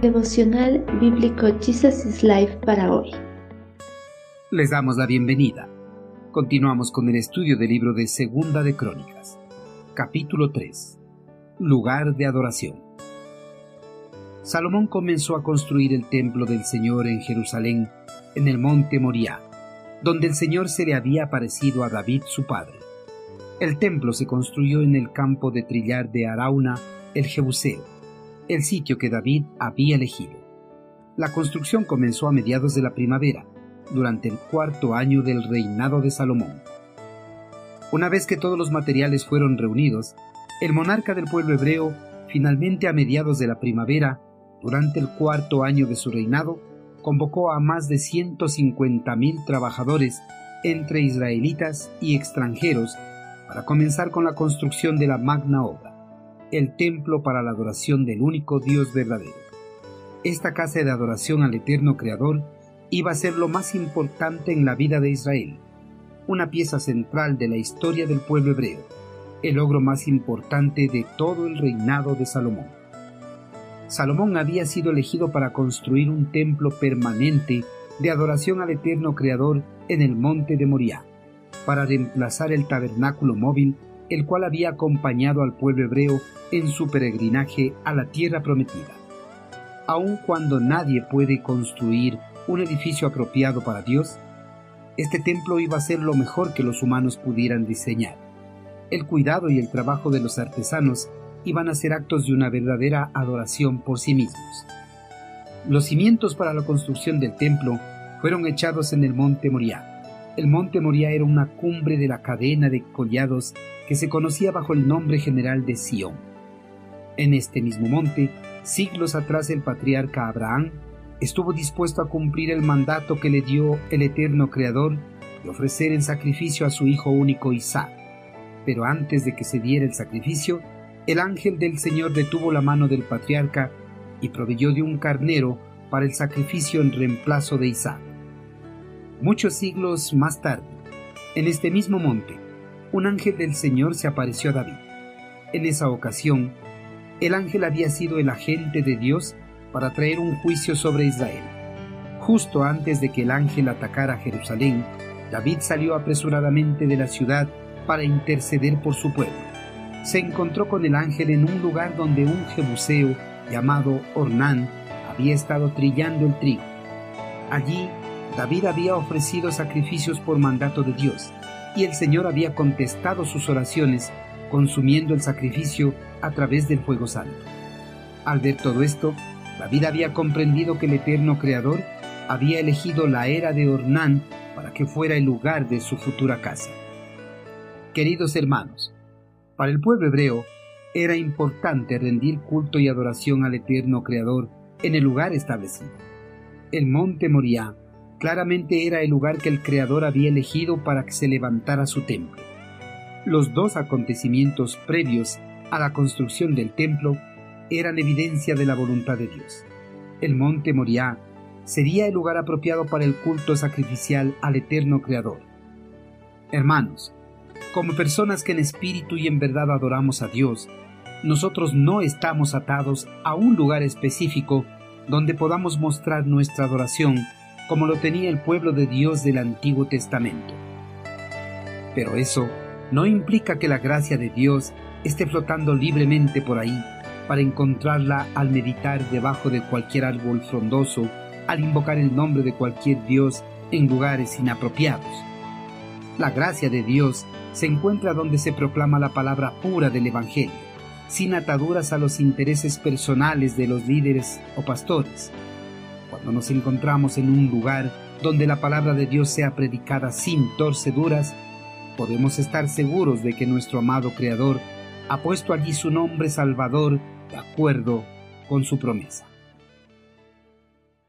Devocional Bíblico Jesus is Life para hoy. Les damos la bienvenida. Continuamos con el estudio del libro de Segunda de Crónicas. Capítulo 3. Lugar de adoración. Salomón comenzó a construir el templo del Señor en Jerusalén, en el monte Moriah, donde el Señor se le había aparecido a David su padre. El templo se construyó en el campo de trillar de Arauna, el Jebuseo, el sitio que David había elegido. La construcción comenzó a mediados de la primavera, durante el cuarto año del reinado de Salomón. Una vez que todos los materiales fueron reunidos, el monarca del pueblo hebreo, finalmente a mediados de la primavera, durante el cuarto año de su reinado, convocó a más de 150.000 trabajadores entre israelitas y extranjeros para comenzar con la construcción de la magna obra el templo para la adoración del único Dios verdadero. Esta casa de adoración al eterno Creador iba a ser lo más importante en la vida de Israel, una pieza central de la historia del pueblo hebreo, el logro más importante de todo el reinado de Salomón. Salomón había sido elegido para construir un templo permanente de adoración al eterno Creador en el monte de Moriah, para reemplazar el tabernáculo móvil el cual había acompañado al pueblo hebreo en su peregrinaje a la tierra prometida. Aun cuando nadie puede construir un edificio apropiado para Dios, este templo iba a ser lo mejor que los humanos pudieran diseñar. El cuidado y el trabajo de los artesanos iban a ser actos de una verdadera adoración por sí mismos. Los cimientos para la construcción del templo fueron echados en el monte Moriah. El monte Moriah era una cumbre de la cadena de collados que se conocía bajo el nombre general de Sión. En este mismo monte, siglos atrás el patriarca Abraham estuvo dispuesto a cumplir el mandato que le dio el eterno Creador de ofrecer en sacrificio a su hijo único Isaac. Pero antes de que se diera el sacrificio, el ángel del Señor detuvo la mano del patriarca y proveyó de un carnero para el sacrificio en reemplazo de Isaac. Muchos siglos más tarde, en este mismo monte, un ángel del Señor se apareció a David. En esa ocasión, el ángel había sido el agente de Dios para traer un juicio sobre Israel. Justo antes de que el ángel atacara Jerusalén, David salió apresuradamente de la ciudad para interceder por su pueblo. Se encontró con el ángel en un lugar donde un jebuseo llamado Ornán había estado trillando el trigo. Allí, David había ofrecido sacrificios por mandato de Dios y el Señor había contestado sus oraciones consumiendo el sacrificio a través del fuego santo. Al ver todo esto, David había comprendido que el eterno Creador había elegido la era de Ornán para que fuera el lugar de su futura casa. Queridos hermanos, para el pueblo hebreo era importante rendir culto y adoración al eterno Creador en el lugar establecido. El monte Moriah claramente era el lugar que el Creador había elegido para que se levantara su templo. Los dos acontecimientos previos a la construcción del templo eran evidencia de la voluntad de Dios. El monte Moriah sería el lugar apropiado para el culto sacrificial al eterno Creador. Hermanos, como personas que en espíritu y en verdad adoramos a Dios, nosotros no estamos atados a un lugar específico donde podamos mostrar nuestra adoración como lo tenía el pueblo de Dios del Antiguo Testamento. Pero eso no implica que la gracia de Dios esté flotando libremente por ahí para encontrarla al meditar debajo de cualquier árbol frondoso, al invocar el nombre de cualquier Dios en lugares inapropiados. La gracia de Dios se encuentra donde se proclama la palabra pura del Evangelio, sin ataduras a los intereses personales de los líderes o pastores, cuando nos encontramos en un lugar donde la palabra de Dios sea predicada sin torceduras, podemos estar seguros de que nuestro amado Creador ha puesto allí su nombre salvador de acuerdo con su promesa.